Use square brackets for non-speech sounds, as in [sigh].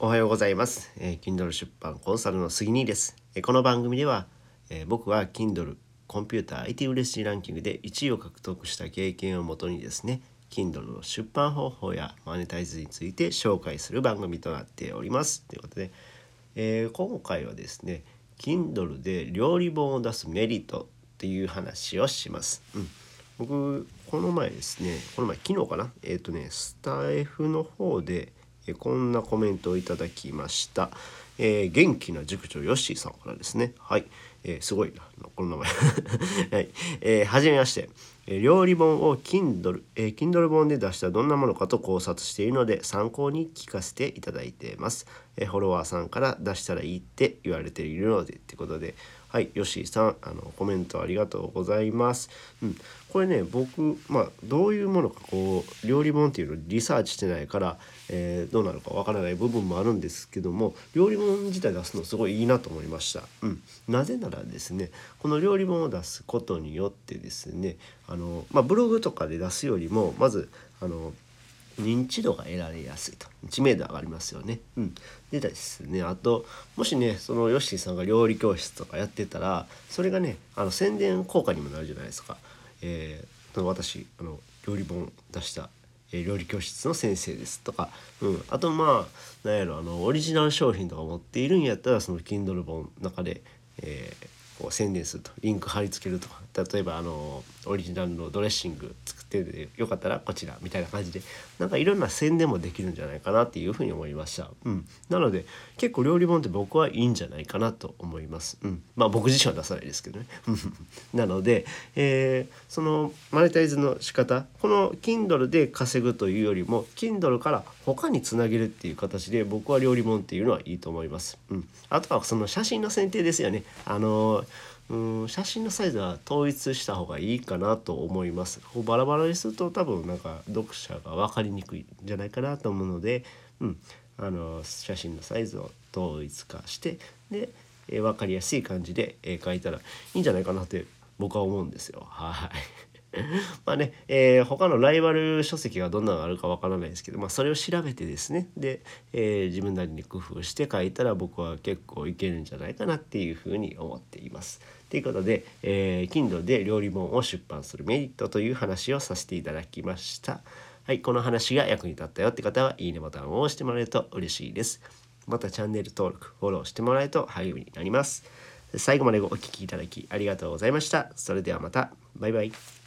おはようございます、えー、Kindle 出版コンサルの杉兄です、えーこの番組では、えー僕は Kindle コンピューター IT 売れ筋ランキングで1位を獲得した経験をもとにですね Kindle の出版方法やマネタイズについて紹介する番組となっております。ということで、えー今回はですね Kindle で料理本を出すメリットっていう話をします、うん、僕この前ですねこの前昨日かな？えっ、とねスタイフの方でこんなコメントをいただきました、えー元気な塾長ヨッシーさんからですね。はい、えーすごいな。この名前。[laughs] はい、えーはじめまして、料理本を Kindle、えー Kindle 本で出したどんなものかと考察しているので参考に聞かせていただいてます、えフォロワーさんから出したらいいって言われているのでってことではい、ヨッシーさん、あのコメントありがとうございます。うん、これね、僕、まあ、どういうものか、こう、料理本っていうのをリサーチしてないから、えーどうなのかわからない部分もあるんですけども、料理本自体出すのすごいいいなと思いました。うん、なぜならですね、この料理本を出すことによってですね、あ、まあ、ブログとかで出すよりも、まず、あの、認知度が得られやすいと知名度上がりますよね。うん、でですねあともしねそのヨッシーさんが料理教室とかやってたらそれがねあの宣伝効果にもなるじゃないですか。えーその私あの料理本出した、えー料理教室の先生ですとか、うん、あとまあなんやろあのオリジナル商品とか持っているんやったらその Kindle 本の中で、えーこう宣伝するとリンク貼り付けるとか例えばあのオリジナルのドレッシング作っててよかったらこちらみたいな感じでなんかいろんな宣伝もできるんじゃないかなっていうふうに思いました、うん、なので結構料理本って僕はいいんじゃないかなと思います、うん、まあ僕自身は出さないですけどね。[laughs] なので、えーそのマネタイズの仕方この Kindle で稼ぐというよりも Kindle から他につなげるっていう形で僕は料理本っていうのはいいと思います、うん、あとはその写真の選定ですよね。あのうん写真のサイズは統一した方がいいかなと思いますこうバラバラにすると多分なんか読者が分かりにくいんじゃないかなと思うので、うん、あの写真のサイズを統一化してで、えー分かりやすい感じで、えー書いたらいいんじゃないかなって僕は思うんですよ。はい [laughs] まあね、えー他のライバル書籍がどんなのがあるかわからないですけど、まあ、それを調べてですねで、えー自分なりに工夫して書いたら僕は結構いけるんじゃないかなっていうふうに思っています。ということで、えー Kindle で料理本を出版するメリットという話をさせていただきました。はい、この話が役に立ったよって方はいいねボタンを押してもらえると嬉しいです。またチャンネル登録、フォローしてもらえると励みになります。最後までお聞きいただきありがとうございました。それではまた。バイバイ。